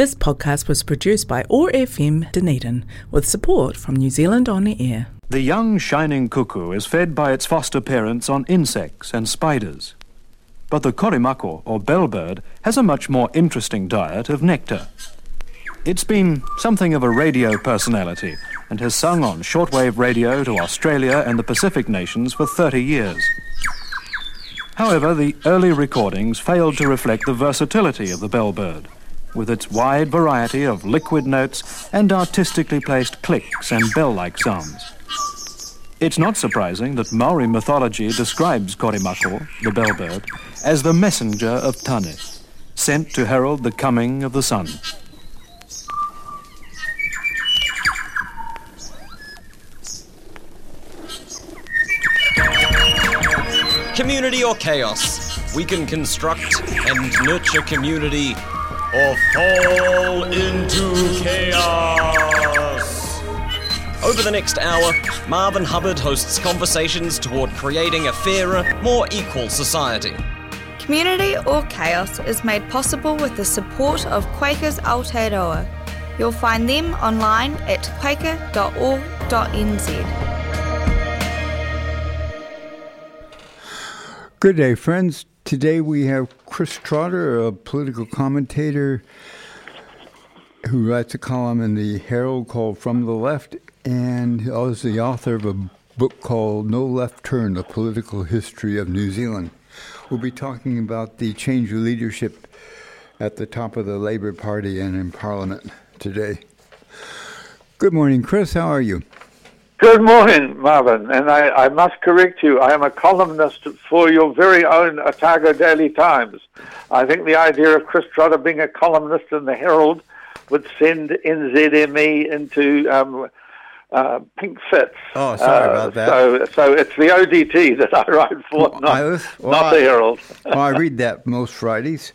This podcast was produced by OAR FM Dunedin with support from New Zealand On the Air. The young shining cuckoo is fed by its foster parents on insects and spiders. But the korimako, or bellbird, has a much more interesting diet of nectar. It's been something of a radio personality and has sung on shortwave radio to Australia and the Pacific nations for 30 years. However, the early recordings failed to reflect the versatility of the bellbird, with its wide variety of liquid notes and artistically placed clicks and bell-like sounds. It's not surprising that Maori mythology describes Korimako, the bellbird, as the messenger of Tane, sent to herald the coming of the sun. Community or chaos? We can construct and nurture community or fall into chaos. Over the next hour, Marvin Hubbard hosts conversations toward creating a fairer, more equal society. Community or Chaos is made possible with the support of Quakers Aotearoa. You'll find them online at quaker.org.nz. Good day, friends. Today we have Chris Trotter, a political commentator who writes a column in the Herald called From the Left, and is the author of a book called No Left Turn A Political History of New Zealand. We'll be talking about the change of leadership at the top of the Labour Party and in Parliament today. Good morning, Chris. How are you? Good morning, Marvin. And I, I, must correct you. I am a columnist for your very own Otago Daily Times. I think the idea of Chris Trotter being a columnist in the Herald would send NZME into um, uh, pink fits. Oh, sorry uh, about that. So, so it's the ODT that I write for, not, well, not the Herald. well, I read that most Fridays.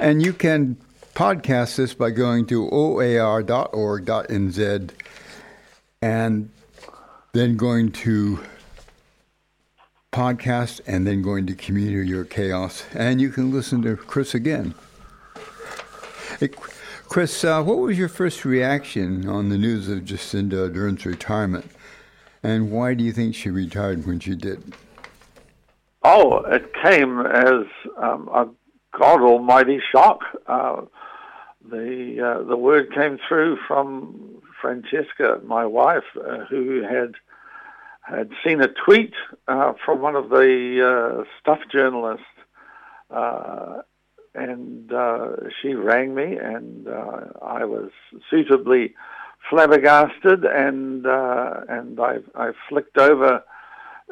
And you can podcast this by going to oar.org.nz and then going to podcast, and then going to Community or Chaos. And you can listen to Chris again. Hey, Chris, uh, what was your first reaction on the news of Jacinda Ardern's retirement? And why do you think she retired when she did? Oh, it came as um, a God Almighty shock. Uh, the uh, the word came through from Francesca, my wife, uh, who had had seen a tweet uh, from one of the uh, stuff journalists, uh, and uh, she rang me, and uh, I was suitably flabbergasted, and and I, I flicked over.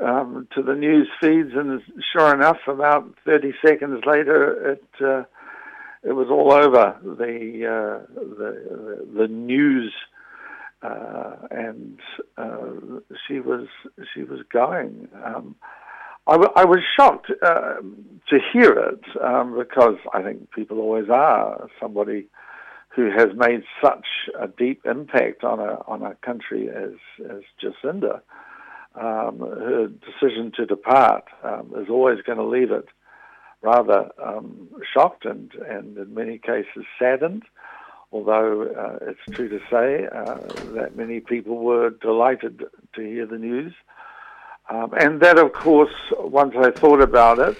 Um, to the news feeds, and sure enough, about 30 seconds later, it it was all over the uh, the, the news uh, and uh, she was she was going. Um, I, w- I was shocked uh, to hear it um, because I think people always are. Somebody who has made such a deep impact on a on a country as as Jacinda, um, her decision to depart um, is always going to leave it rather um, shocked and and in many cases saddened although uh, it's true to say uh, that many people were delighted to hear the news. Um, and that, of course, once I thought about it,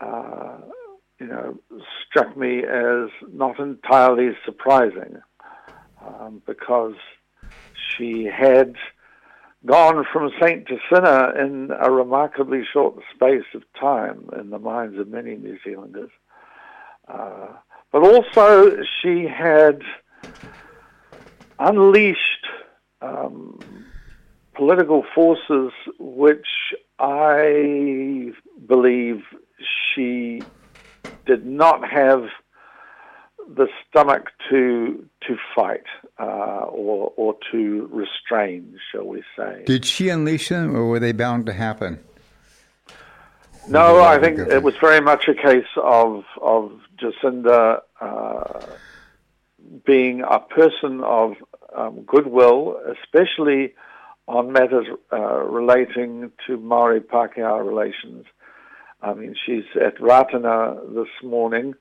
uh, you know, struck me as not entirely surprising um, because she had gone from saint to sinner in a remarkably short space of time in the minds of many New Zealanders. But also, she had unleashed um, political forces which I believe she did not have the stomach to to fight uh, or or to restrain, shall we say? Did she unleash them, or were they bound to happen? No, I think it was very much a case of of Jacinda uh, being a person of um, goodwill, especially on matters uh, relating to Maori Pākehā relations. I mean, she's at Ratana this morning,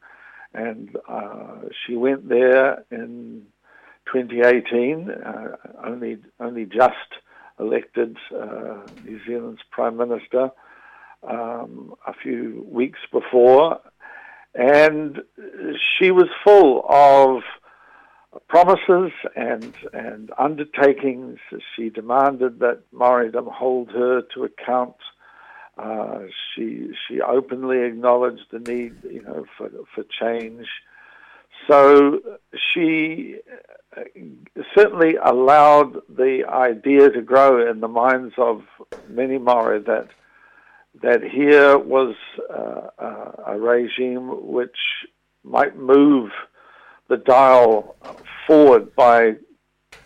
and uh, she went there in 2018, uh, only only just elected uh, New Zealand's prime minister um, a few weeks before, and she was full of promises and and undertakings. She demanded that Māoridom hold her to account. Uh, she she openly acknowledged the need, you know, for for change. So she uh, certainly allowed the idea to grow in the minds of many Maori that that here was uh, a regime which might move the dial forward by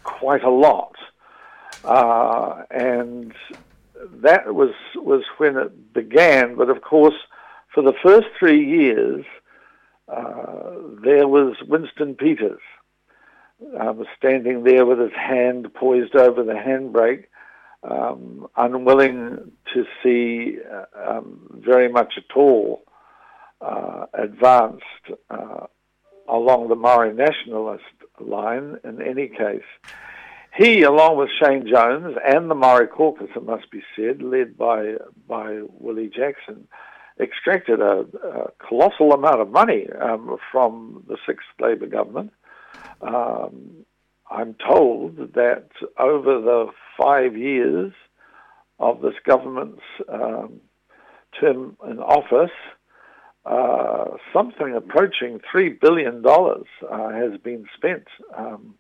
quite a lot, uh, and that was was when it began. But of course, for the first three years, uh, there was Winston Peters um, standing there with his hand poised over the handbrake, um, unwilling to see uh, um, very much at all uh, advanced uh, along the Maori nationalist line in any case. He, along with Shane Jones and the Maori caucus, it must be said, led by by Willie Jackson, extracted a, a colossal amount of money um, from the sixth Labour government. Um, I'm told that over the five years of this government's um, term in office, uh, something approaching three billion dollars uh, has been spent um,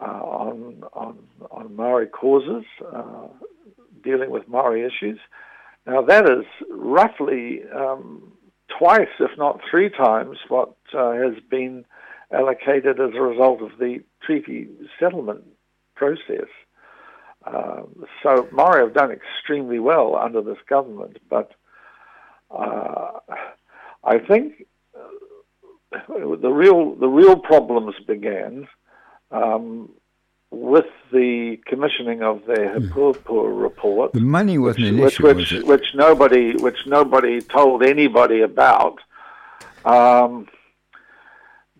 uh, on on on Maori causes, uh, dealing with Maori issues. Now that is roughly um, twice, if not three times, what uh, has been allocated as a result of the treaty settlement process. Uh, so Maori have done extremely well under this government, but uh, I think uh, the real the real problems began um, with the commissioning of the hmm. report. The money wasn't an which, issue, which, was which nobody which nobody told anybody about. Um,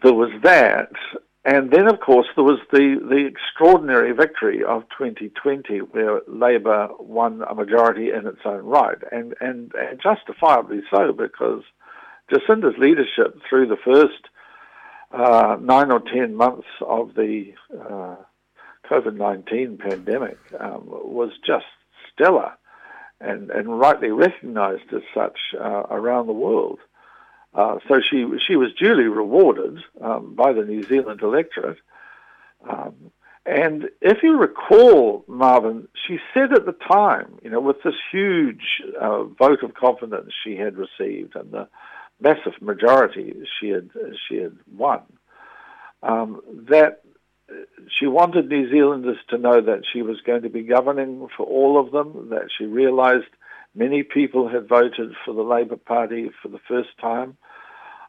there was that, and then of course there was the the extraordinary victory of 2020, where Labour won a majority in its own right, and and, and justifiably so because Jacinda's leadership through the first uh, nine or ten months of the uh, COVID 19 pandemic um, was just stellar and, and rightly recognized as such uh, around the world. Uh, so she, she was duly rewarded um, by the New Zealand electorate. Um, and if you recall, Marvin, she said at the time, you know, with this huge uh, vote of confidence she had received and the massive majority she had she had won, um, that she wanted New Zealanders to know that she was going to be governing for all of them, that she realized many people had voted for the Labour Party for the first time,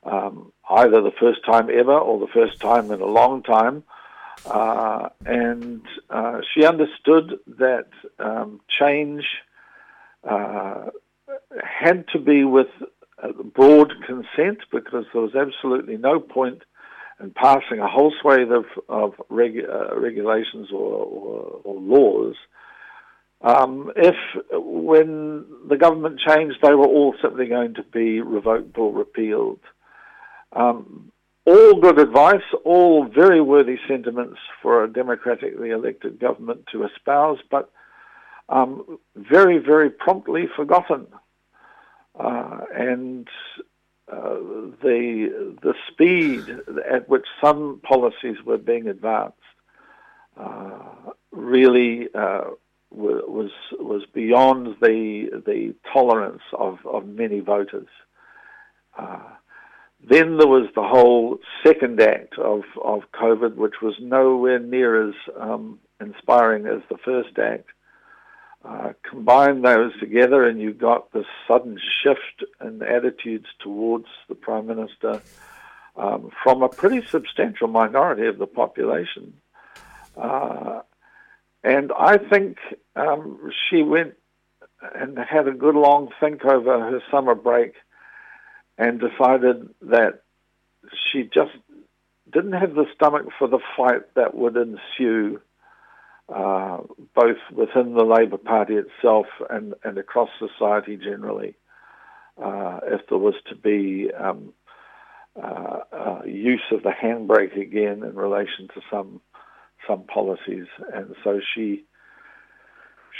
um, either the first time ever or the first time in a long time. Uh, and uh, she understood that um, change uh, had to be with broad consent because there was absolutely no point in passing a whole swathe of, of uh, regulations or, or, or laws, um, if when the government changed, they were all simply going to be revoked or repealed. Um, all good advice, all very worthy sentiments for a democratically elected government to espouse, but um, very, very promptly forgotten. Uh, and uh, the the speed at which some policies were being advanced uh, really uh, was was beyond the the tolerance of, of many voters. Then there was the whole second act of, of COVID, which was nowhere near as um, inspiring as the first act. Uh, combine those together, and you got this sudden shift in attitudes towards the Prime Minister um, from a pretty substantial minority of the population. Uh, and I think um, she went and had a good long think over her summer break and decided that she just didn't have the stomach for the fight that would ensue uh, both within the Labour Party itself and, and across society generally, uh, if there was to be um, uh, uh use of the handbrake again in relation to some some policies, and so she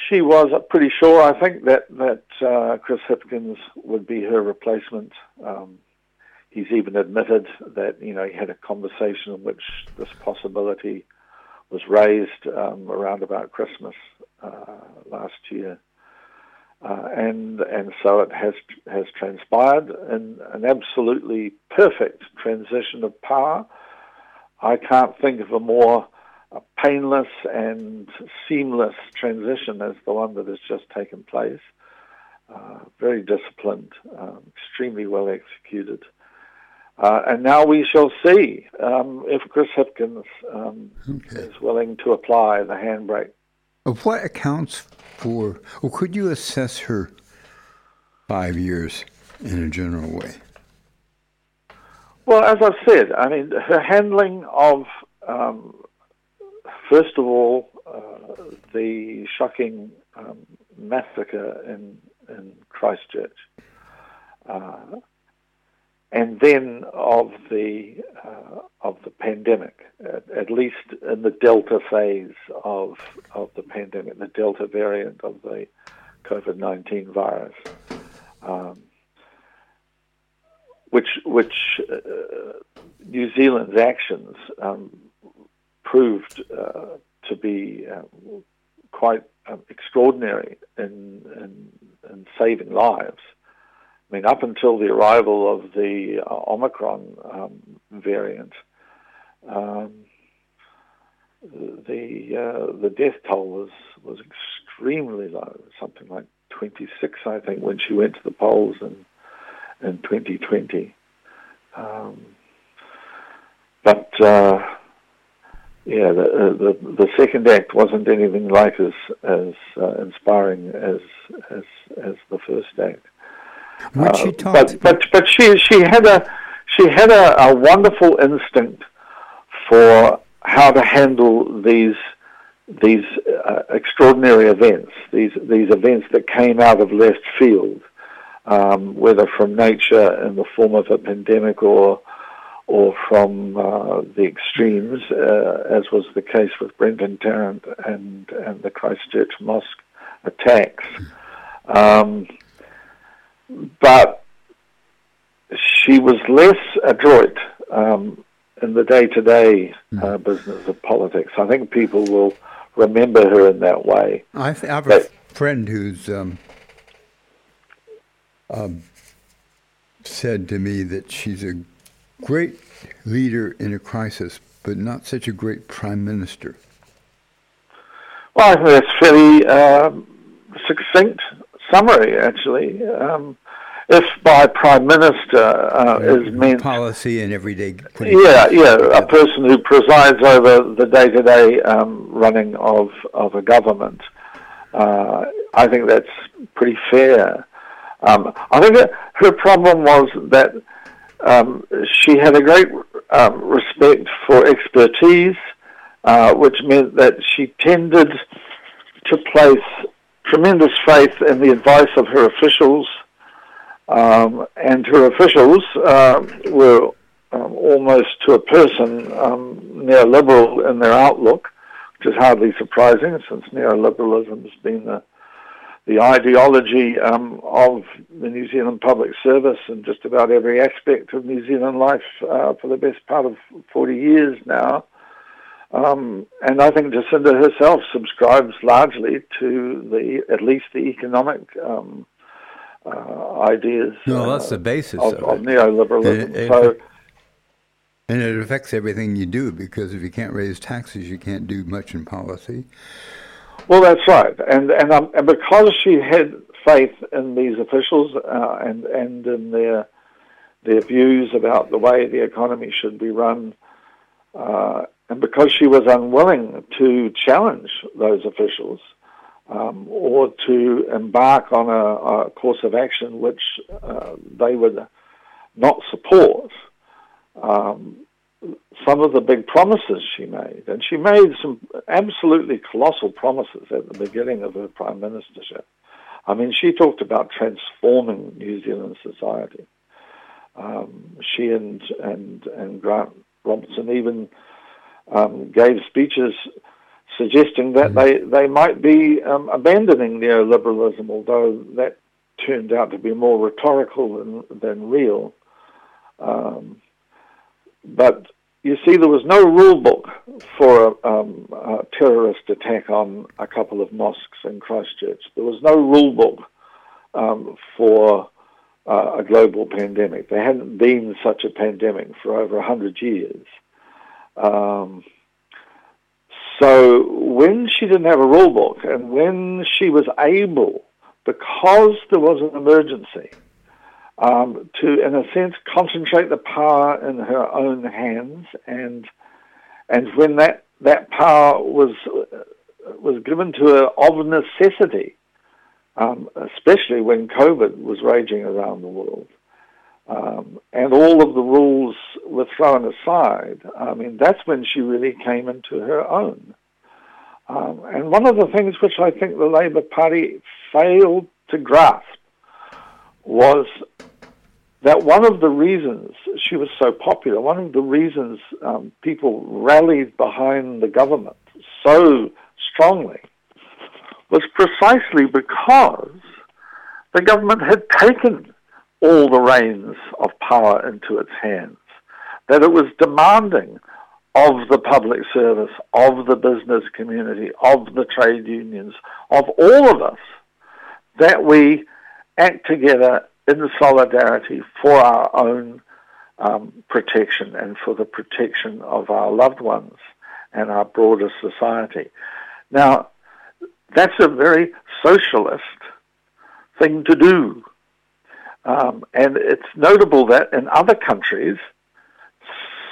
she was pretty sure, I think, that that uh, Chris Hipkins would be her replacement. Um, he's even admitted that you know he had a conversation in which this possibility was raised um, around about Christmas uh, last year, uh, and and so it has has transpired in an absolutely perfect transition of power. I can't think of a more a painless and seamless transition as the one that has just taken place. Uh, very disciplined, um, extremely well executed. Uh, and now we shall see um, if Chris Hipkins um, okay. is willing to apply the handbrake. Of what accounts for, or could you assess her five years in a general way? Well, as I've said, I mean, her handling of um, First of all, uh, the shocking um, massacre in, in Christchurch, uh, and then of the uh, of the pandemic, at, at, least in the Delta phase of of the pandemic, the Delta variant of the COVID nineteen virus. Um, which which uh, New Zealand's actions um, proved uh, to be um, quite um, extraordinary in, in, in, saving lives. I mean, up until the arrival of the uh, Omicron um, variant, um, the uh, the death toll was was extremely low, something like 26, I think, when she went to the polls in in 2020. Um, but uh, yeah, the, uh, the the second act wasn't anything like as as uh, inspiring as as as the first act. What she uh, but but but she she had a she had a, a wonderful instinct for how to handle these these uh, extraordinary events, these these events that came out of left field, um, whether from nature in the form of a pandemic or or from uh, the extremes, uh, as was the case with Brenton Tarrant and, and the Christchurch Mosque attacks. Um, but she was less adroit um, in the day-to-day uh, hmm. business of politics. I think people will remember her in that way. I, th- I have a friend who's um, um, said to me that she's a great leader in a crisis, but not such a great prime minister. Well, I think that's fairly uh, succinct summary, actually. Um, if by prime minister uh, is meant policy and everyday, yeah, yeah, a person who presides over the day-to-day um, running of of a government, uh, I think that's pretty fair. Um, I think her problem was that um, she had a great um, respect for expertise, uh, which meant that she tended to place tremendous faith in the advice of her officials, um, and her officials uh, were um, almost to a person um, neoliberal in their outlook, which is hardly surprising since neoliberalism has been the the ideology um, of the New Zealand Public Service and just about every aspect of New Zealand life uh, for the best part of 40 years now. Um, and I think Jacinda herself subscribes largely to the at least the economic um, uh, ideas. No, that's the basis of, of, of neoliberalism. And it, so, and it affects everything you do because if you can't raise taxes, you can't do much in policy. Well, that's right, and and, um, and because she had faith in these officials uh, and and in their their views about the way the economy should be run, uh, and because she was unwilling to challenge those officials um, or to embark on a, a course of action which uh, they would not support, um, some of the big promises she made. And she made some absolutely colossal promises at the beginning of her prime ministership. I mean, she talked about transforming New Zealand society. Um, she and, and, and Grant Robertson even um, gave speeches suggesting that mm-hmm. they, they might be um, abandoning neoliberalism, although that turned out to be more rhetorical than, than real. Um, but you see, there was no rule book for a, um, a, terrorist attack on a couple of mosques in Christchurch. There was no rule book um, for uh, a global pandemic. There hadn't been such a pandemic for over 100 years. Um, so when she didn't have a rule book and when she was able, because there was an emergency, um, to, in a sense, concentrate the power in her own hands, and and when that that power was was given to her of necessity, um, especially when COVID was raging around the world, um, and all of the rules were thrown aside. I mean, that's when she really came into her own. Um, and one of the things which I think the Labour Party failed to grasp was that one of the reasons she was so popular, one of the reasons um, people rallied behind the government so strongly, was precisely because the government had taken all the reins of power into its hands, that it was demanding of the public service, of the business community, of the trade unions, of all of us, that we act together in solidarity for our own um, protection and for the protection of our loved ones and our broader society. Now, that's a very socialist thing to do. Um, and it's notable that in other countries,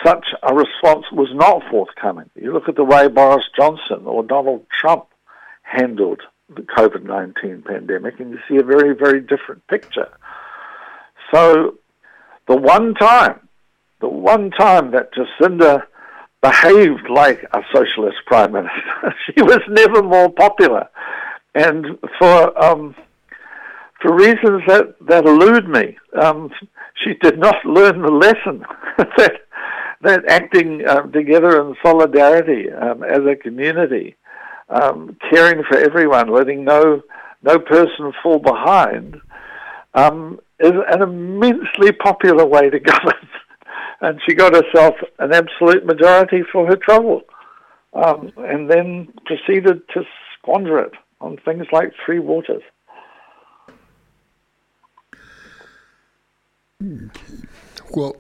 such a response was not forthcoming. You look at the way Boris Johnson or Donald Trump handled the COVID 19 pandemic, and you see a very, very different picture. So the one time, the one time that Jacinda behaved like a socialist prime minister, she was never more popular. And for um, for reasons that, that elude me, um, she did not learn the lesson that that acting um, together in solidarity um, as a community, um, caring for everyone, letting no no person fall behind, um, is an immensely popular way to govern. and she got herself an absolute majority for her trouble, um, and then proceeded to squander it on things like Three Waters. Well,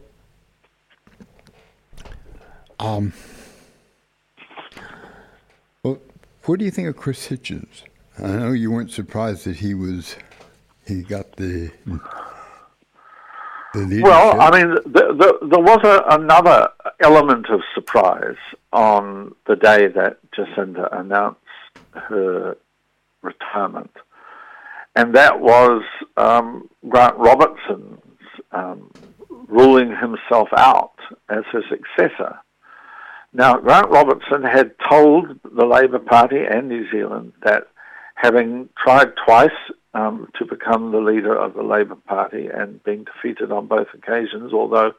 um, well, what do you think of Chris Hipkins? I know you weren't surprised that he was he got the the leadership. well, I mean, the, the, there was a, another element of surprise on the day that Jacinda announced her retirement, and that was um, Grant Robertson's um, ruling himself out as her successor. Now, Grant Robertson had told the Labour Party and New Zealand that having tried twice um, to become the leader of the Labour Party and being defeated on both occasions, although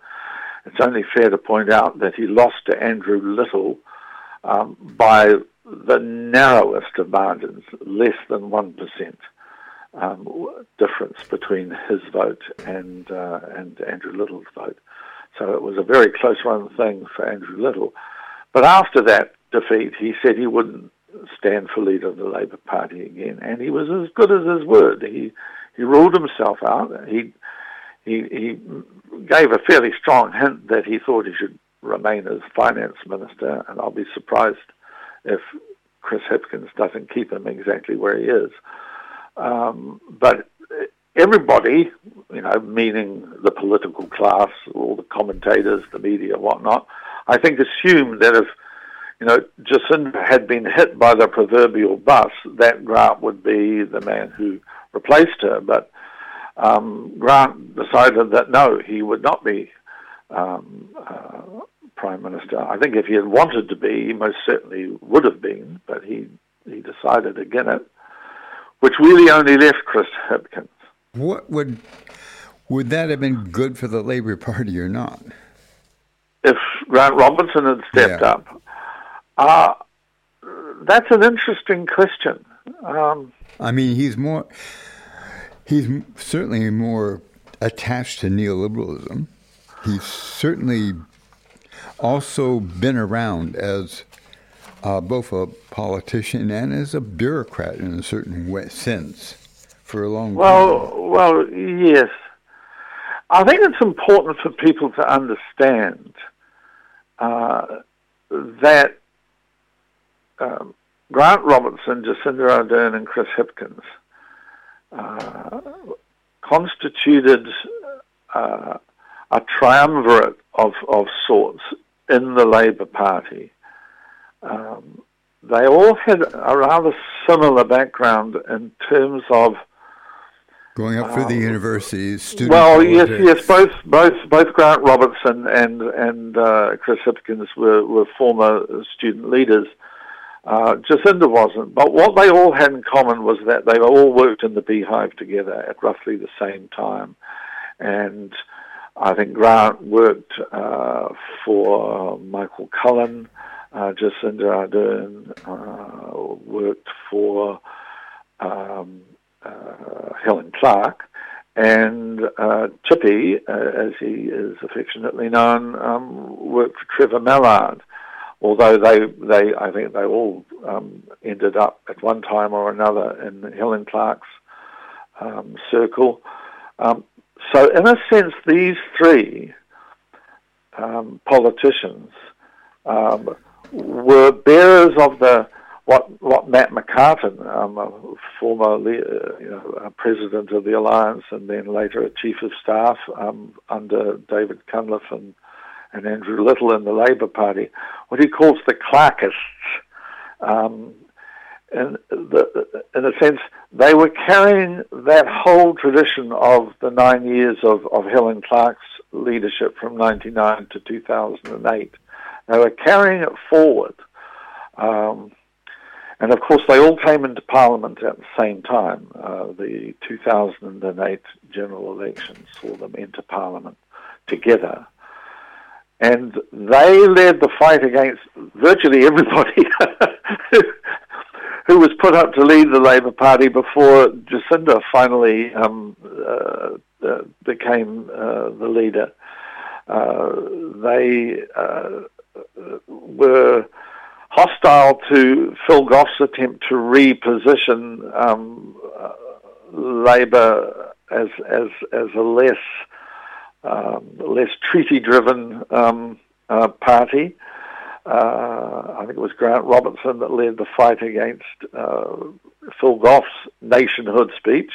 it's only fair to point out that he lost to Andrew Little um, by the narrowest of margins, less than 1% um, difference between his vote and, uh, and Andrew Little's vote. So it was a very close run thing for Andrew Little. But after that defeat, he said he wouldn't stand for leader of the Labour Party again, and he was as good as his word. He he ruled himself out. He he he gave a fairly strong hint that he thought he should remain as finance minister, and I'll be surprised if Chris Hipkins doesn't keep him exactly where he is. Um, but everybody, you know, meaning the political class, all the commentators, the media, whatnot, I think assumed that if you know, Jacinda had been hit by the proverbial bus, that Grant would be the man who replaced her. But um, Grant decided that no, he would not be um, uh, prime minister. I think if he had wanted to be, he most certainly would have been, but he he decided against it, which really only left Chris Hipkins. What would would that have been good for the Labour Party or not? If Grant Robertson had stepped Yeah. up, uh, that's an interesting question. Um, I mean, he's more he's certainly more attached to neoliberalism. He's certainly also been around as uh, both a politician and as a bureaucrat in a certain way, sense for a long time. Well, well, yes. I think it's important for people to understand uh, that um, Grant Robertson, Jacinda Ardern, and Chris Hipkins uh, constituted uh, a triumvirate of, of sorts in the Labour Party. Um, they all had a rather similar background in terms of Going up through the universities, student well, yes, yes. Both, both, both Grant Robertson and and uh, Chris Hipkins were, were former student leaders. Uh, Jacinda wasn't, but what they all had in common was that they all worked in the Beehive together at roughly the same time, and I think Grant worked uh, for Michael Cullen, uh, Jacinda Ardern uh, worked for. Um, Helen Clark, and uh, Chippy, uh, as he is affectionately known, um, worked for Trevor Mallard. Although they, they, I think they all um, ended up at one time or another in Helen Clark's um, circle. Um, so, in a sense, these three um, politicians um, were bearers of the what what Matt McCarten, um, former uh, you know, president of the alliance and then later a chief of staff um, under David Cunliffe and, and Andrew Little in the Labour Party, what he calls the Clarkists. Um, and the, in a sense, they were carrying that whole tradition of the nine years of, of Helen Clark's leadership from 99 to 2008. They were carrying it forward. Um, and of course, they all came into Parliament at the same time. Uh, the 2008 general elections saw them enter Parliament together. And they led the fight against virtually everybody who was put up to lead the Labour Party before Jacinda finally um, uh, uh, became uh, the leader. Uh, they uh, were hostile to Phil Goff's attempt to reposition um, uh, Labour as as as a less um, less treaty-driven um, uh, party. Uh, I think it was Grant Robertson that led the fight against uh, Phil Goff's nationhood speech.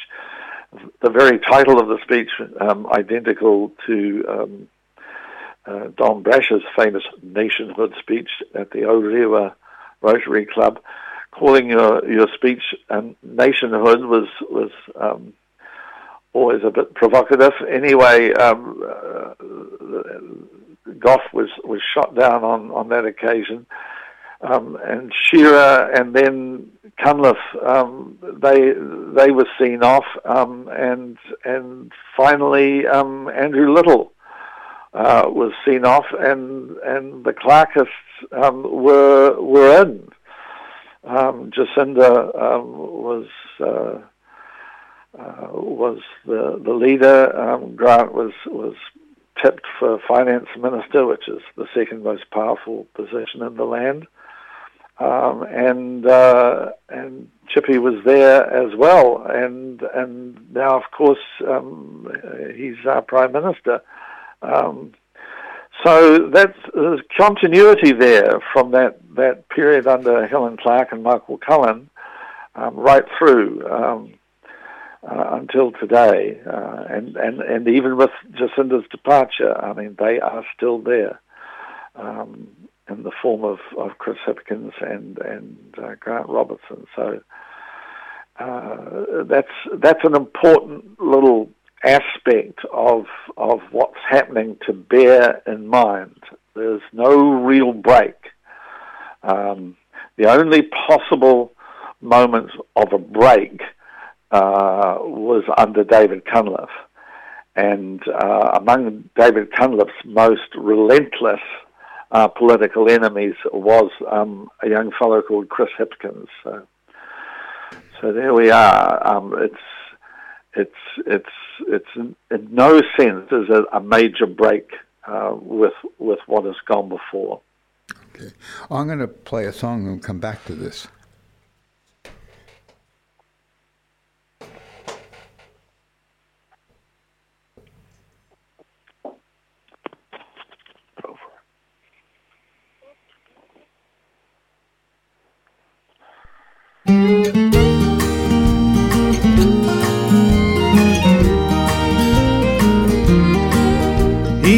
The very title of the speech, um, identical to um, uh, Don Brash's famous nationhood speech at the Orewa Rotary Club, calling your your speech um, nationhood was was um, always a bit provocative. Anyway, um, uh, Goff was was shot down on on that occasion. Um, and Shearer and then Cunliffe, um, they they were seen off, um, and and finally um, Andrew Little uh, was seen off, and and the Clarkists um, were were in. Um, Jacinda um, was uh, uh, was the the leader. Um, Grant was was tipped for finance minister, which is the second most powerful position in the land. Um, and uh, and Chippy was there as well, and and now of course um, he's our prime minister. Um, so that's there's continuity there from that, that period under Helen Clark and Michael Cullen um, right through um, uh, until today, uh, and, and and even with Jacinda's departure, I mean they are still there um, in the form of, of Chris Hipkins and and uh, Grant Robertson. So uh, that's that's an important little aspect of of what's happening to bear in mind. There's no real break. Um, the only possible moments of a break uh, was under David Cunliffe. And uh, among David Cunliffe's most relentless uh, political enemies was um, a young fellow called Chris Hipkins. So, so there we are. Um, it's it's it's it's in, in no sense is it a major break uh, with with what has gone before. Okay, I'm going to play a song and come back to this.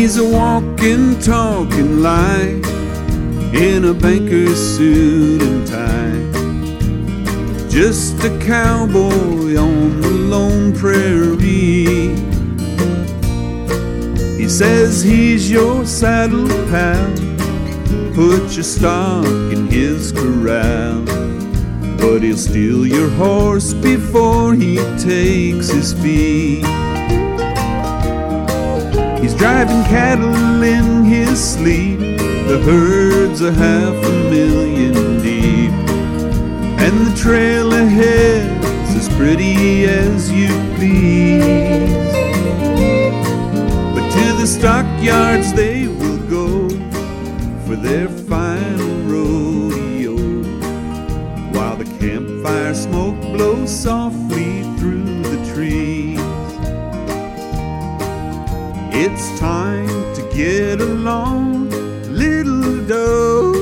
He's a walking, talking lie in a banker's suit and tie. Just a cowboy on the lone prairie. He says he's your saddle pal. Put your stock in his corral. But he'll steal your horse before he takes his fee. He's driving cattle in his sleep. The herd's a half a million deep. And the trail ahead's as pretty as you please. But to the stockyards they will go for their final rodeo. While the campfire smoke blows softly It's time to get along, little doggies,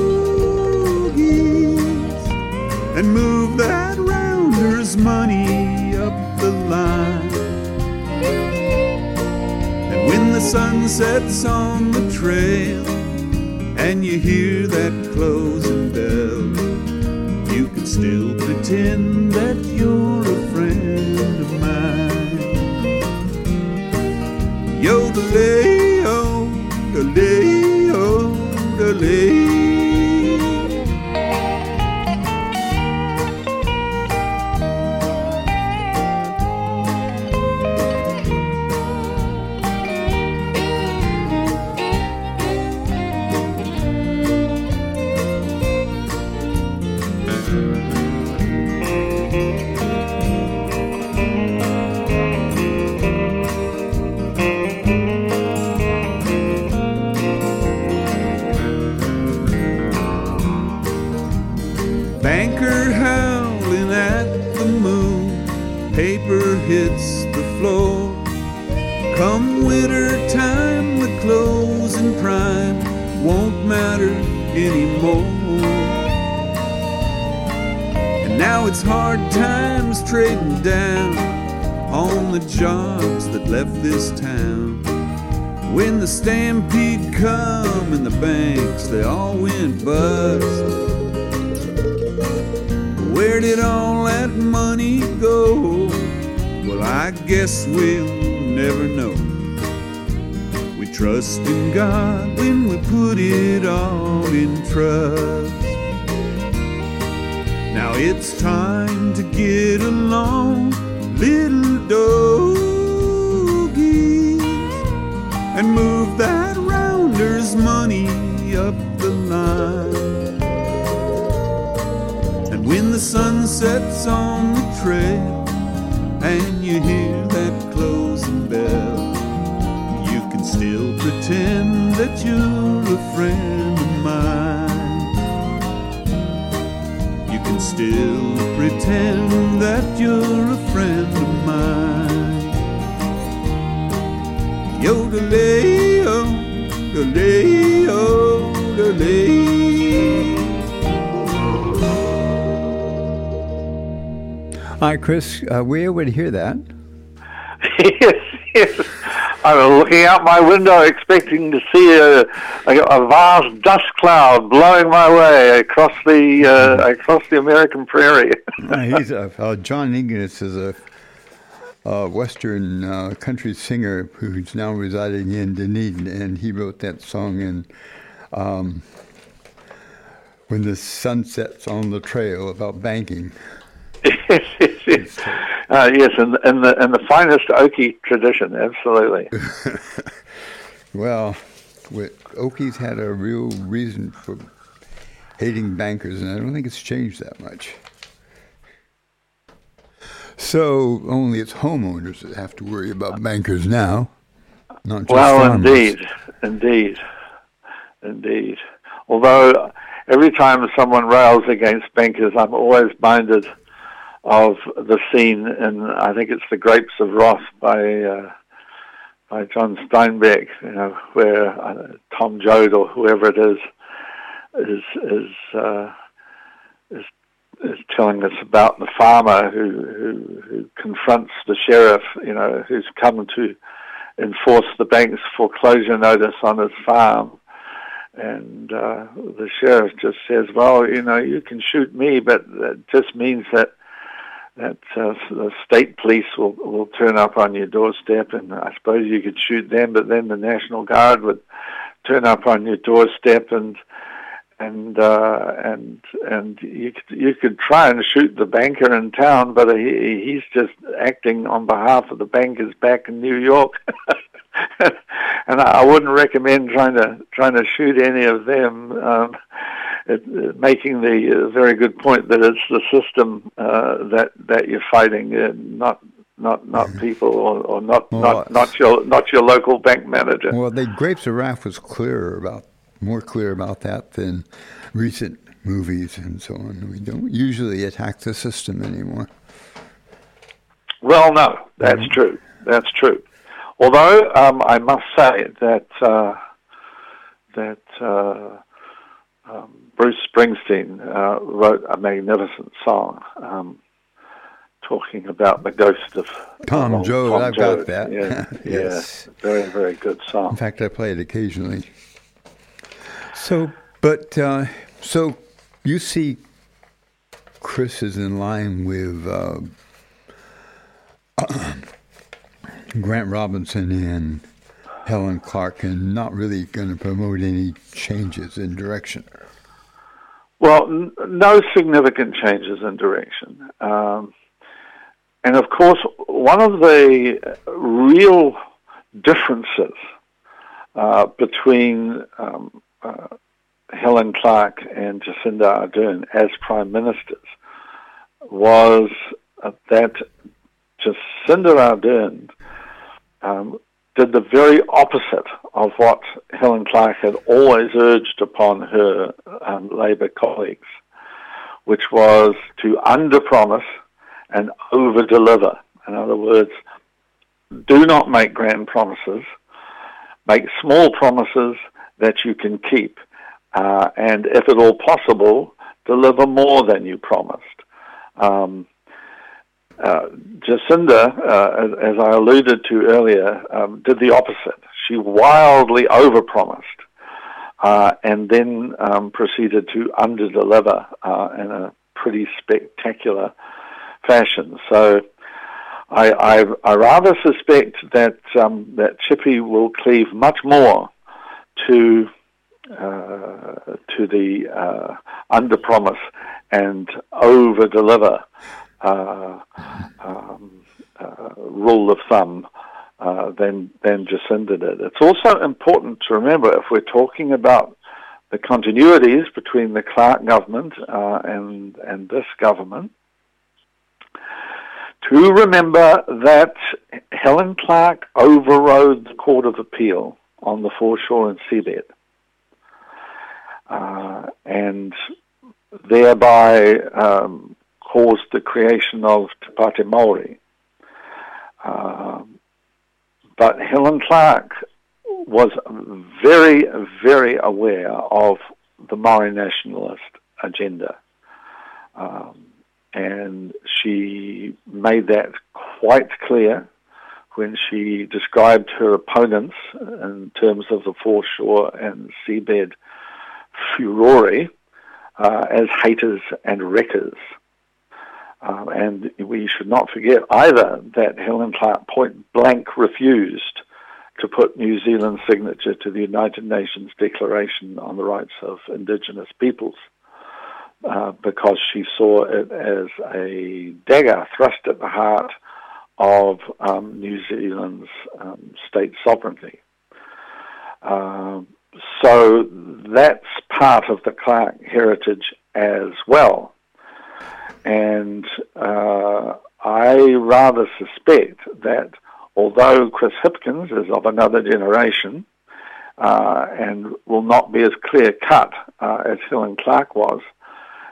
and move that rounder's money up the line. And when the sun sets on the trail, and you hear that closing bell, you can still pretend money go? Well, I guess we'll never know. We trust in God when we put it all in trust. Now it's time to get along, little doggies, and move that rounder's money up the line. When the sun sets on the trail and you hear that closing bell, you can still pretend that you're a friend of mine. You can still pretend that you're a friend of mine. Yodelay-o, delay-o, delay. Hi, Chris. Uh, were you able to hear that? yes, yes. I was looking out my window expecting to see a, a, a vast dust cloud blowing my way across the uh, across the American prairie. Uh, he's a, uh, John Ignis is a a Western uh, country singer who's now residing in Dunedin, and he wrote that song in um, "When the Sun Sets on the Trail" about banking. Yes, yes, yes. Uh, yes, and and the and the finest Okie tradition, absolutely. well, Okies had a real reason for hating bankers, and I don't think it's changed that much. So only it's homeowners that have to worry about bankers now, not just well, farmers. indeed, indeed, indeed. Although every time someone rails against bankers, I'm always minded of the scene in I think it's The Grapes of Wrath by uh, by John Steinbeck, you know, where uh, Tom Joad or whoever it is is is uh, is is telling us about the farmer who, who who confronts the sheriff, you know, who's come to enforce the bank's foreclosure notice on his farm. And uh, the sheriff just says, "Well, you know, you can shoot me, but that just means that that uh, the state police will will turn up on your doorstep, and I suppose you could shoot them, but then the National Guard would turn up on your doorstep, and and uh, and and you could, you could try and shoot the banker in town, but he, he's just acting on behalf of the bankers back in New York. and I wouldn't recommend trying to trying to shoot any of them. Um, it, uh, making the uh, very good point that it's the system uh, that that you're fighting, uh, not not not mm-hmm. people or, or not well, not not your not your local bank manager. Well, the Grapes of Wrath was clearer about more clear about that than recent movies and so on. We don't usually attack the system anymore. Well, no, that's mm-hmm. true. That's true. Although um, I must say that uh, that uh, um, Bruce Springsteen uh, wrote a magnificent song um, talking about the ghost of Tom uh, Joad. Tom I've Joad. got that. Yeah, yes, yeah, very very good song. In fact, I play it occasionally. So, but uh, so you see, Chris is in line with uh, Grant Robertson and Helen Clark, and not really going to promote any changes in direction. Well, n- no significant changes in direction. Um, and of course, one of the real differences uh, between um, uh, Helen Clark and Jacinda Ardern as prime ministers was uh, that Jacinda Ardern um, did the very opposite of what Helen Clark had always urged upon her um, Labour colleagues, which was to underpromise and over-deliver. In other words, do not make grand promises, make small promises that you can keep, uh, and if at all possible, deliver more than you promised. Um, uh, Jacinda, uh, as, I alluded to earlier, um, did the opposite. She wildly overpromised uh, and then um, proceeded to underdeliver uh, in a pretty spectacular fashion. So I, I, I rather suspect that um, that Chippy will cleave much more to uh, to the uh, under promise and over deliver uh, um, uh, rule of thumb uh, than than Jacinda did. It's also important to remember if we're talking about the continuities between the Clark government uh, and and this government. To remember that Helen Clark overrode the Court of Appeal on the foreshore and seabed uh, and thereby um, caused the creation of Te Pāti Māori. Uh, but Helen Clark was very, very aware of the Maori nationalist agenda. Um, and she made that quite clear when she described her opponents in terms of the foreshore and seabed furore uh, as haters and wreckers. Um, and we should not forget either that Helen Clark point blank refused to put New Zealand's signature to the United Nations Declaration on the Rights of Indigenous Peoples uh, because she saw it as a dagger thrust at the heart of um, New Zealand's um, state sovereignty. Uh, so that's part of the Clark heritage as well. And uh, I rather suspect that although Chris Hipkins is of another generation uh, and will not be as clear cut uh, as Helen Clark was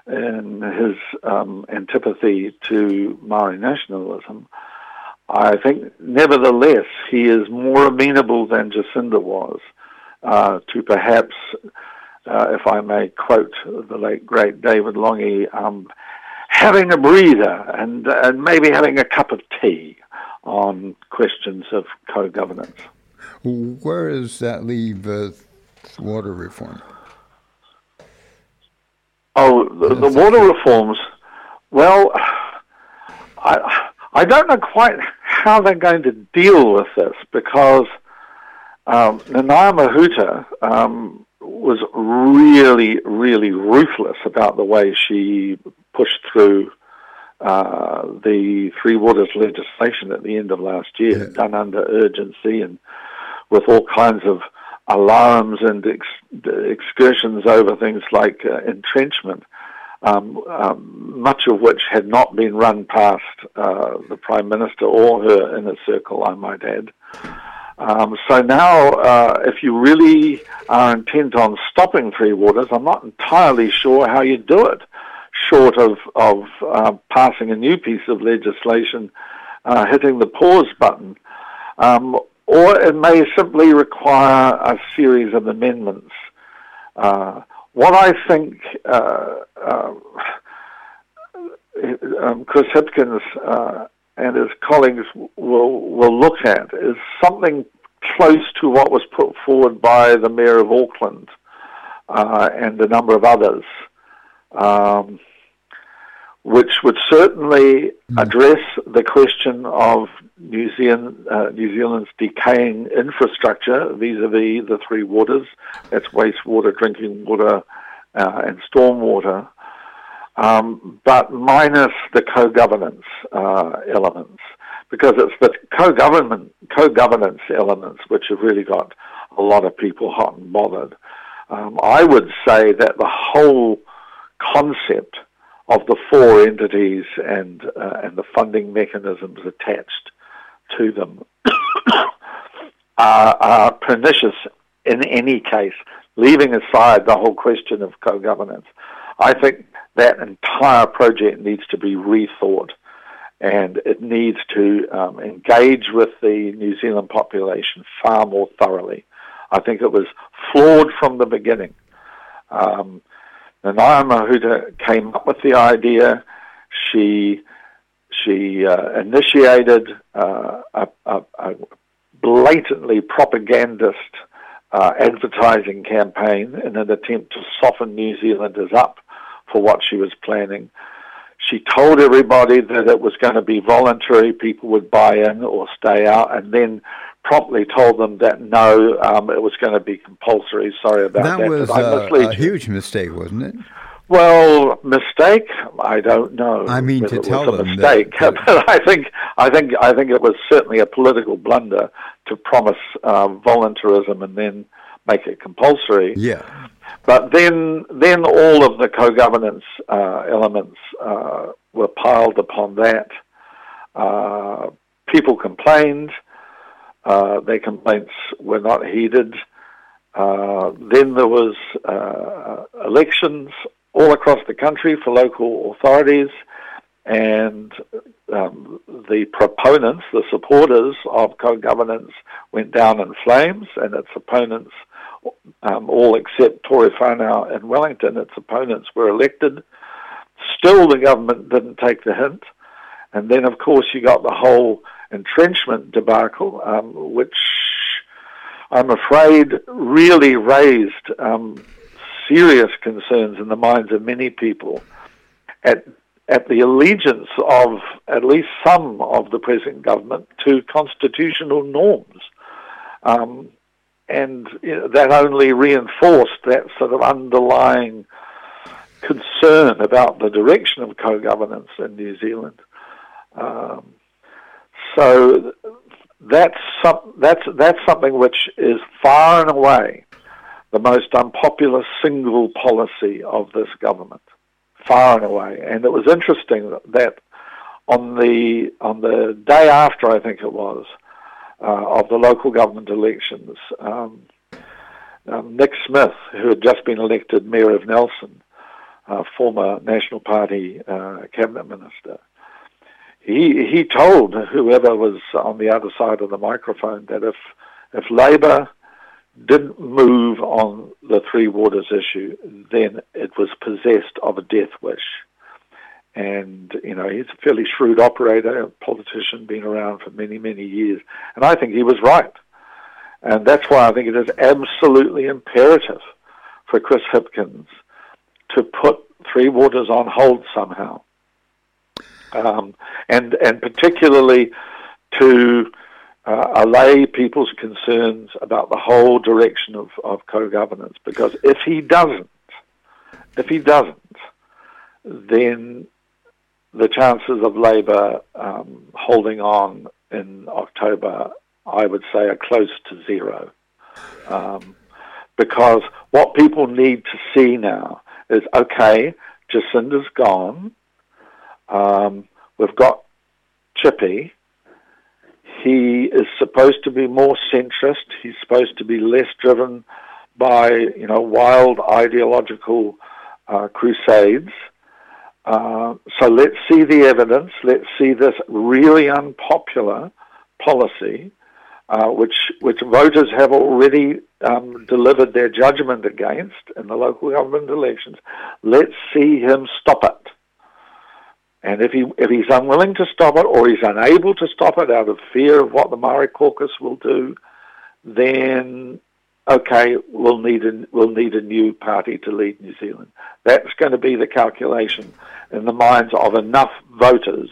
in his um, antipathy to Maori nationalism, I think nevertheless he is more amenable than Jacinda was uh, to perhaps, uh, if I may quote the late great David Lange, um, having a breather and, and maybe having a cup of tea on questions of co-governance. Where does that leave uh, water reform? Oh, the, the water reforms. Well, I I don't know quite how they're going to deal with this because um, Mahuta um, was really, really ruthless about the way she pushed through uh, the Three Waters legislation at the end of last year, yeah. done under urgency and with all kinds of alarms and ex- excursions over things like uh, entrenchment, um, um, much of which had not been run past uh, the Prime Minister or her inner circle, I might add. Um, so now, uh, if you really are intent on stopping Three Waters, I'm not entirely sure how you do it, short of, of uh, passing a new piece of legislation, uh, hitting the pause button. Um, or it may simply require a series of amendments. Uh, what I think uh, uh, um, Chris Hipkins uh, and his colleagues will will look at is something close to what was put forward by the mayor of Auckland uh, and a number of others, um, which would certainly hmm. address the question of New Zealand, uh, New Zealand's decaying infrastructure vis-a-vis the three waters. That's wastewater, drinking water, uh, and stormwater um, but minus the co-governance uh, elements, because it's the co-government co-governance elements which have really got a lot of people hot and bothered. Um, I would say that the whole concept of the four entities and uh, and the funding mechanisms attached to them are, are pernicious in any case, leaving aside the whole question of co-governance. I think that entire project needs to be rethought and it needs to um, engage with the New Zealand population far more thoroughly. I think it was flawed from the beginning. Um, Nanaia Mahuta came up with the idea. She she uh, initiated uh, a, a, a, blatantly propagandist uh, advertising campaign in an attempt to soften New Zealanders up for what she was planning. She told everybody that it was going to be voluntary, people would buy in or stay out, and then promptly told them that no, um, it was going to be compulsory. Sorry about that. That was uh, a huge mistake, wasn't it? Well, mistake. I don't know. I mean, to tell a them mistake, that, but I think I think I think it was certainly a political blunder to promise uh, voluntarism and then make it compulsory. Yeah. But then, then all of the co-governance uh, elements uh, were piled upon that. Uh, people complained. Uh, their complaints were not heeded. Uh, then there was uh, elections all across the country for local authorities, and um, the proponents, the supporters of co-governance, went down in flames, and its opponents um, all except Tory Whanau and Wellington, its opponents were elected. Still, the government didn't take the hint. And then, of course, you got the whole entrenchment debacle, um, which I'm afraid really raised um, serious concerns in the minds of many people at at the allegiance of at least some of the present government to constitutional norms. Um, and you know, that only reinforced that sort of underlying concern about the direction of co-governance in New Zealand. Um, so that's some, that's that's something which is far and away the most unpopular single policy of this government, far and away. And it was interesting that on the on the day after, I think it was, of the local government elections, um, um, Nick Smith, who had just been elected mayor of Nelson, uh, former National Party uh, cabinet minister, he he told whoever was on the other side of the microphone that if if Labour didn't move on the Three Waters issue, then it was possessed of a death wish. And, you know, he's a fairly shrewd operator, a politician, been around for many, many years. And I think he was right. And that's why I think it is absolutely imperative for Chris Hipkins to put Three Waters on hold somehow. Um, and, and particularly to uh, allay people's concerns about the whole direction of, of co-governance. Because if he doesn't, if he doesn't, then the chances of Labour um, holding on in October, I would say, are close to zero. Um, because what people need to see now is okay, Jacinda's gone. Um, we've got Chippy he is supposed to be more centrist. He's supposed to be less driven by you know wild ideological uh, crusades. Uh, so let's see the evidence. Let's see this really unpopular policy, uh, which which voters have already um, delivered their judgment against in the local government elections. Let's see him stop it. And if he if he's unwilling to stop it or he's unable to stop it out of fear of what the Maori caucus will do, then okay, we'll need a we'll need a new party to lead New Zealand. That's going to be the calculation in the minds of enough voters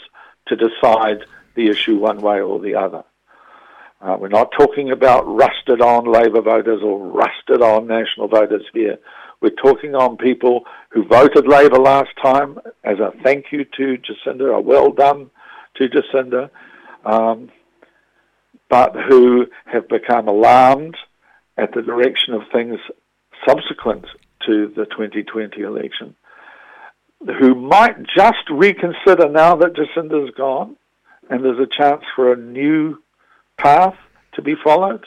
to decide the issue one way or the other. Uh, we're not talking about rusted on Labour voters or rusted on National voters here. We're talking on people who voted Labour last time as a thank you to Jacinda, a well done to Jacinda, um, but who have become alarmed at the direction of things subsequent to the 2020 election, who might just reconsider now that Jacinda's gone and there's a chance for a new path to be followed.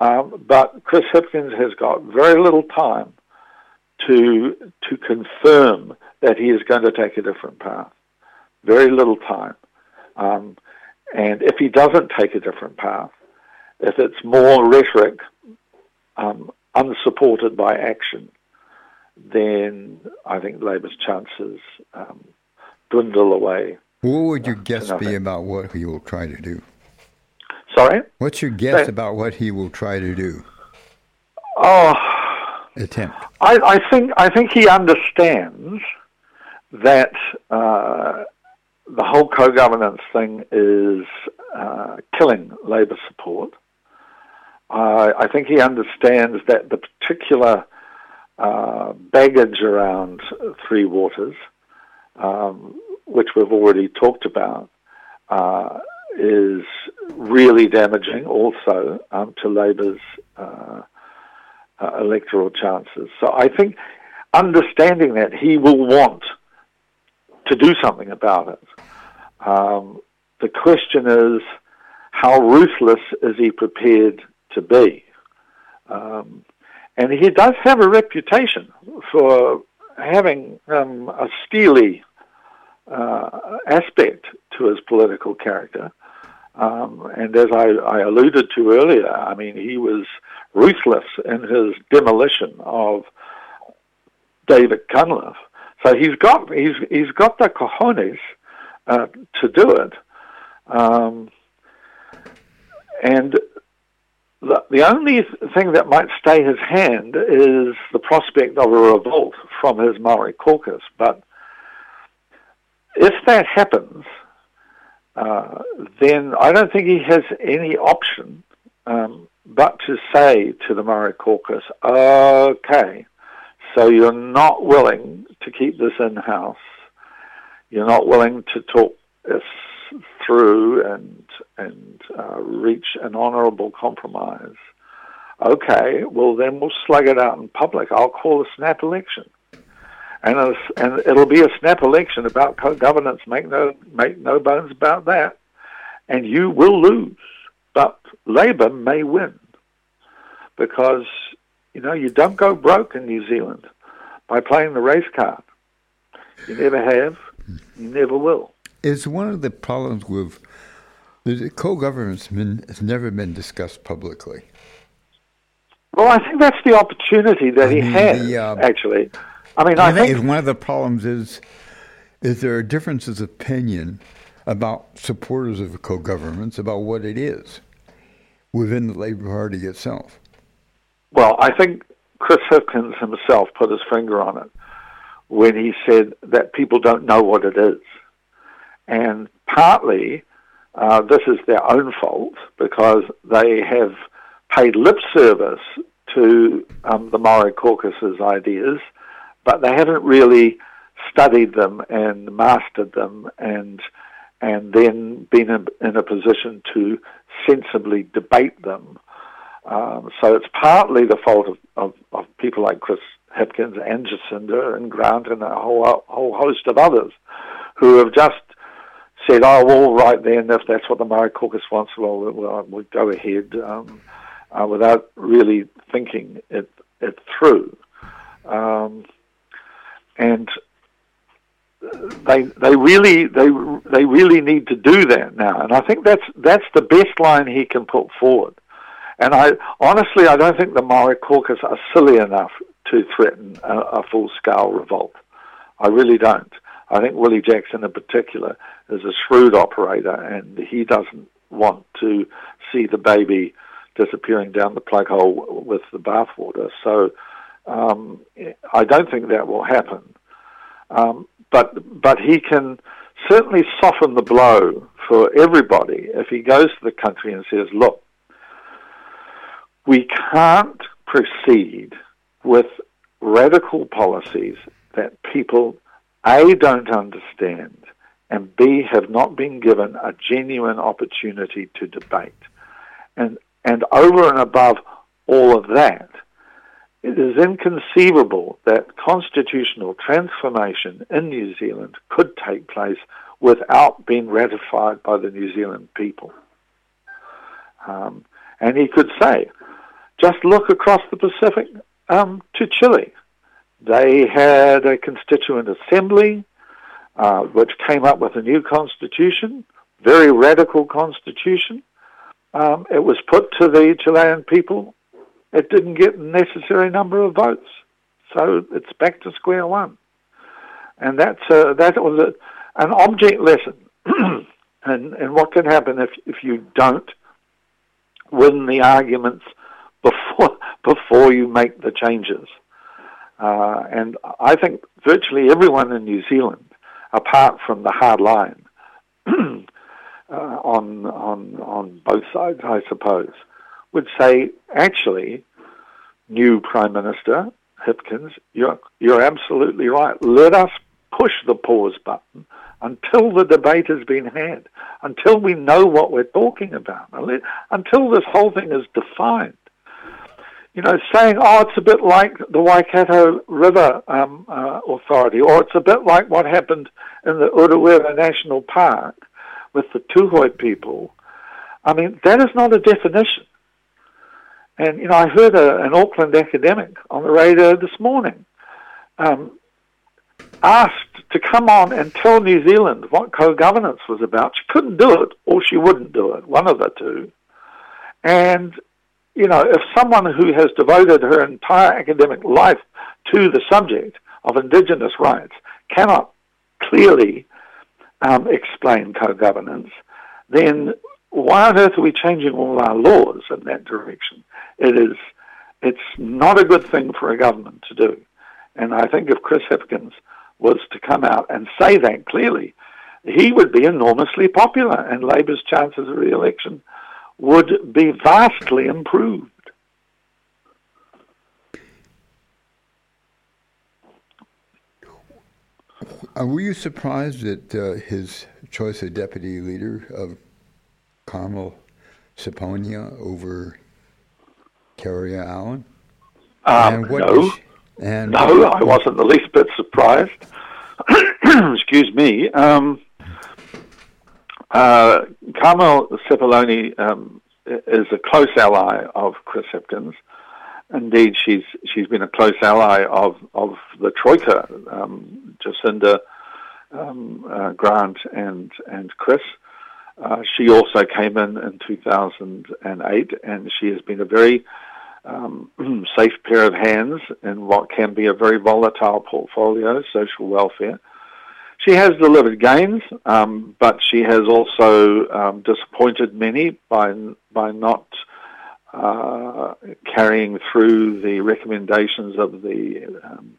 Um, but Chris Hipkins has got very little time to to confirm that he is going to take a different path. Very little time, um, and if he doesn't take a different path, if it's more rhetoric, um, unsupported by action, then I think Labour's chances um, dwindle away. What would your guess be about what he will try to do? Sorry? What's your guess about what he will try to do? Oh, attempt? I, I think I think he understands that uh, the whole co-governance thing is uh, killing Labor support. Uh, I think he understands that the particular uh, baggage around Three Waters, um, which we've already talked about, uh, is really damaging also um, to Labour's uh, uh, electoral chances. So I think understanding that he will want to do something about it. Um, the question is, how ruthless is he prepared to be? Um, and he does have a reputation for having um, a steely uh, aspect to his political character. Um, and as I, I, alluded to earlier, I mean, he was ruthless in his demolition of David Cunliffe. So he's got he's he's got the cojones uh, to do it, um, and the only thing that might stay his hand is the prospect of a revolt from his Maori caucus. But if that happens, uh, then I don't think he has any option um, but to say to the Maori caucus, okay, so you're not willing to keep this in house. You're not willing to talk through and and uh, reach an honourable compromise. Okay, well then we'll slug it out in public. I'll call a snap election, and a, and it'll be a snap election about co-governance. Make no make no bones about that. And you will lose, but Labour may win because you know you don't go broke in New Zealand by playing the race card. You never have, you never will. Is one of the problems with the co-governance has never been discussed publicly. Well, I think that's the opportunity that I he mean, has. The, uh, actually, I mean, I, I think, think one of the problems is is there are differences of opinion about supporters of co-governments about what it is within the Labour Party itself. Well, I think Chris Hipkins himself put his finger on it when he said that people don't know what it is. And partly uh, this is their own fault because they have paid lip service to um, the Maori caucus's ideas, but they haven't really studied them and mastered them and and then been in, in a position to sensibly debate them. Um, so it's partly the fault of, of, of, people like Chris Hipkins and Jacinda and Grant and a whole, whole host of others who have just said, "Oh, well, right then, if that's what the Maori caucus wants, well, we'll, we'll go ahead," um, uh, without really thinking it it through. Um, and they they really they they really need to do that now, and I think that's that's the best line he can put forward. And I honestly, I don't think the Maori caucus are silly enough to threaten a, a full scale revolt. I really don't. I think Willie Jackson in particular is a shrewd operator, and he doesn't want to see the baby disappearing down the plug hole with the bathwater. So um, I don't think that will happen. Um, but but he can certainly soften the blow for everybody if he goes to the country and says, "Look, we can't proceed with radical policies that people a, don't understand, and B, have not been given a genuine opportunity to debate. And, and over and above all of that, it is inconceivable that constitutional transformation in New Zealand could take place without being ratified by the New Zealand people. Um, and he could say, just look across the Pacific um, to Chile. They had a constituent assembly uh, which came up with a new constitution, very radical constitution. Um, it was put to the Chilean people. It didn't get the necessary number of votes, so it's back to square one. And that's a, that was a, an object lesson, and and what can happen if if you don't win the arguments before before you make the changes. Uh, and I think virtually everyone in New Zealand, apart from the hard line uh, on on on both sides, I suppose, would say actually, new Prime Minister Hipkins, you're you're absolutely right. Let us push the pause button until the debate has been had, until we know what we're talking about, until this whole thing is defined you know, saying, oh, it's a bit like the Waikato River um, uh, Authority, or it's a bit like what happened in the Urewera National Park with the Tūhoe people. I mean, that is not a definition. And, you know, I heard a, an Auckland academic on the radio this morning um, asked to come on and tell New Zealand what co-governance was about. She couldn't do it, or she wouldn't do it, one of the two. And you know, if someone who has devoted her entire academic life to the subject of Indigenous rights cannot clearly um, explain co-governance, then why on earth are we changing all our laws in that direction? It is, it's not a good thing for a government to do. And I think if Chris Hipkins was to come out and say that clearly, he would be enormously popular and Labour's chances of re-election would be vastly improved. Uh, were you surprised at uh, his choice of deputy leader of Carmel Sepuloni over Kiri Allen? Um, no, she, no, I wasn't the least bit surprised. Excuse me. Um, uh, Carmel Sepuloni um, is a close ally of Chris Hipkins. Indeed, she's she's been a close ally of of the Troika, um, Jacinda, um, uh, Grant, and and Chris. Uh, she also came in in 2008, and she has been a very um, safe pair of hands in what can be a very volatile portfolio, social welfare. She has delivered gains, um, but she has also um, disappointed many by by not uh, carrying through the recommendations of the um,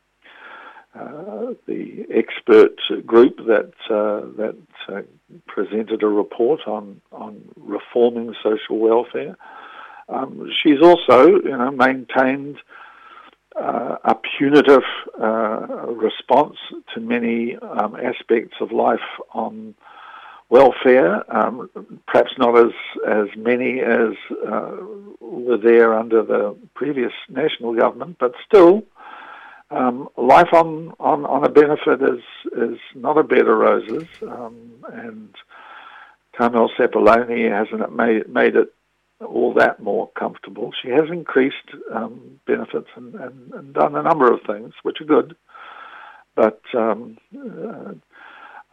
uh, the expert group that uh, that uh, presented a report on on reforming social welfare. Um, she's also, you know, maintained uh, a punitive uh, response to many um, aspects of life on welfare, um, perhaps not as, as many as uh, were there under the previous national government, but still, um, life on, on, on a benefit is, is not a bed of roses, um, and Carmel Sepuloni hasn't made, made it all that more comfortable. She has increased um, benefits and, and, and, done a number of things which are good, but um, uh,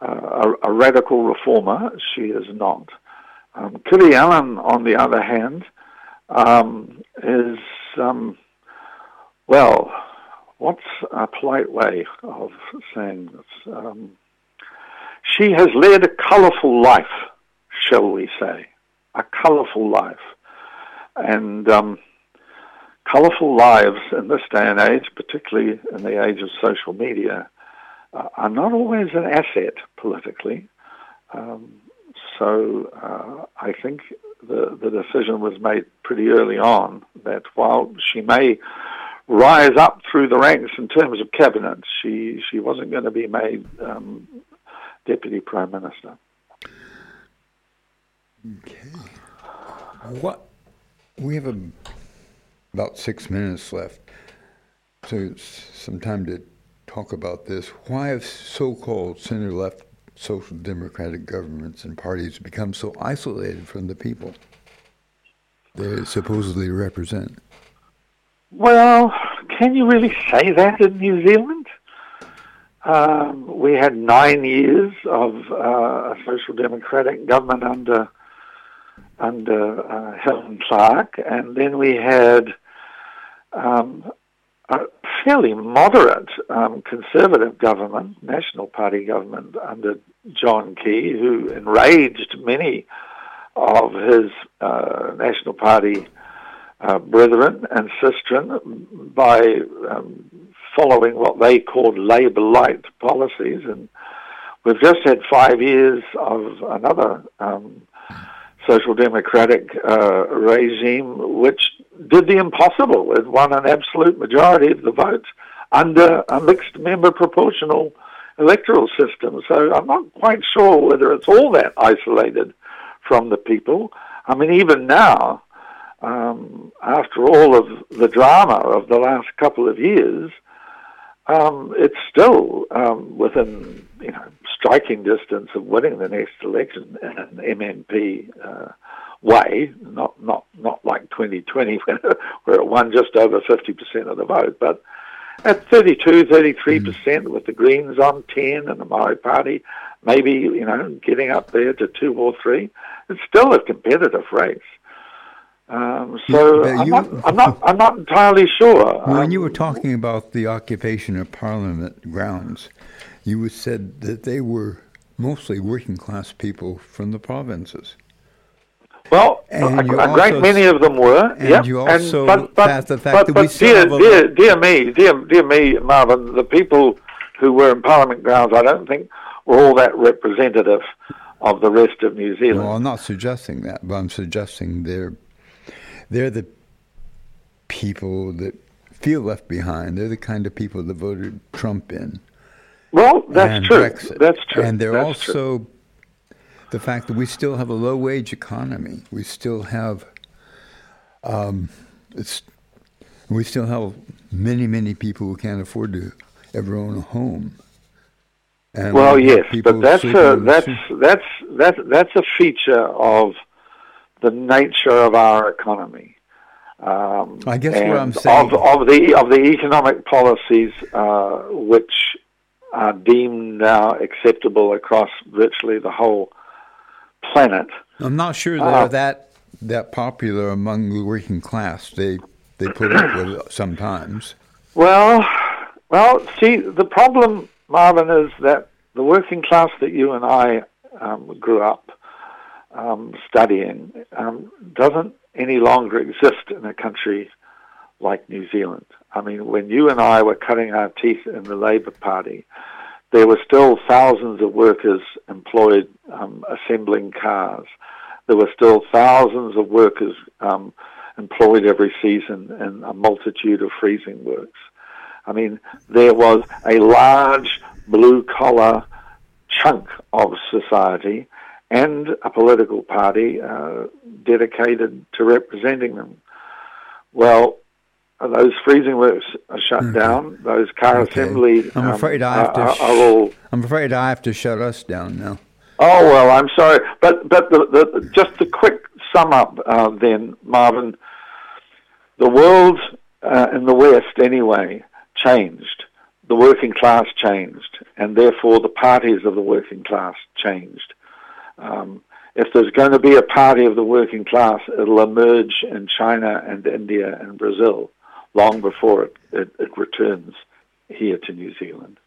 a, a, radical reformer she is not. Um, Kiri Allen, on the other hand, um, is um, well. What's a polite way of saying this? Um, she has led a colourful life, shall we say a colourful life. And um, colourful lives in this day and age, particularly in the age of social media, uh, are not always an asset politically. Um, so uh, I think the, the decision was made pretty early on that while she may rise up through the ranks in terms of cabinet, she, she wasn't going to be made um, deputy prime minister. Okay. What we have a, about six minutes left, so it's some time to talk about this. Why have so-called center-left social democratic governments and parties become so isolated from the people they supposedly represent? Well, can you really say that in New Zealand? Um, we had nine years of uh, a social democratic government under under uh, Helen Clark, and then we had um, a fairly moderate um, conservative government, National Party government under John Key, who enraged many of his uh, National Party uh, brethren and sistren by um, following what they called Labour light policies. And we've just had five years of another um, social democratic uh, regime, which did the impossible. It won an absolute majority of the votes under a mixed member proportional electoral system. So I'm not quite sure whether it's all that isolated from the people. I mean, even now, um, after all of the drama of the last couple of years, um, it's still um, within you know striking distance of winning the next election in an MMP uh, way, not not not like 2020 where it won just over 50% of the vote, but at 32, 33 percent with the Greens on 10 and the Maori Party maybe you know getting up there to two or three. It's still a competitive race. Um, so I'm, not, I'm, not, I'm not entirely sure. When um, you were talking about the occupation of Parliament grounds, you said that they were mostly working class people from the provinces. Well, and a, a great many of them were. And yep. you also and, but, but, the fact but, that but we dear, dear, dear me, dear, dear me, Marvin, the people who were in Parliament grounds, I don't think were all that representative of the rest of New Zealand. Well, I'm not suggesting that, but I'm suggesting they're they're the people that feel left behind. They're the kind of people that voted Trump in. Well, that's and true. Brexit. That's true. And they're That's also true. the fact that we still have a low wage economy. We still have um, it's we still have many many people who can't afford to ever own a home. And Well, yes, but that's a that's that's that's that's a feature of the nature of our economy. Um, I guess what I'm saying- of, of the of the economic policies uh, which are deemed now acceptable across virtually the whole planet. I'm not sure they're Ah. that that popular among the working class. They they put up with it sometimes. Well, well, see, the problem, Marvin, is that the working class that you and I um, grew up um, studying um, doesn't any longer exist in a country like New Zealand. I mean, when you and I were cutting our teeth in the Labour Party, there were still thousands of workers employed um, assembling cars. There were still thousands of workers um, employed every season in a multitude of freezing works. I mean, there was a large blue collar chunk of society and a political party uh, dedicated to representing them. Well, those freezing works are shut down. Those car Okay. assembly I'm um, afraid I have to are, sh- are all I'm afraid I have to shut us down now. Oh well, I'm sorry, but but the, the, just a quick sum up uh, then, Marvin. The world uh, in the West, anyway, changed. The working class changed, and therefore the parties of the working class changed. Um, if there's going to be a party of the working class, it'll emerge in China and India and Brazil long before it, it, it returns here to New Zealand.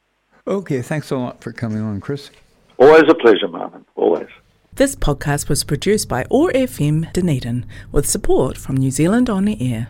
Okay, thanks a lot for coming on, Chris. Always a pleasure, Marvin. Always. This podcast was produced by OAR FM Dunedin with support from New Zealand On the Air.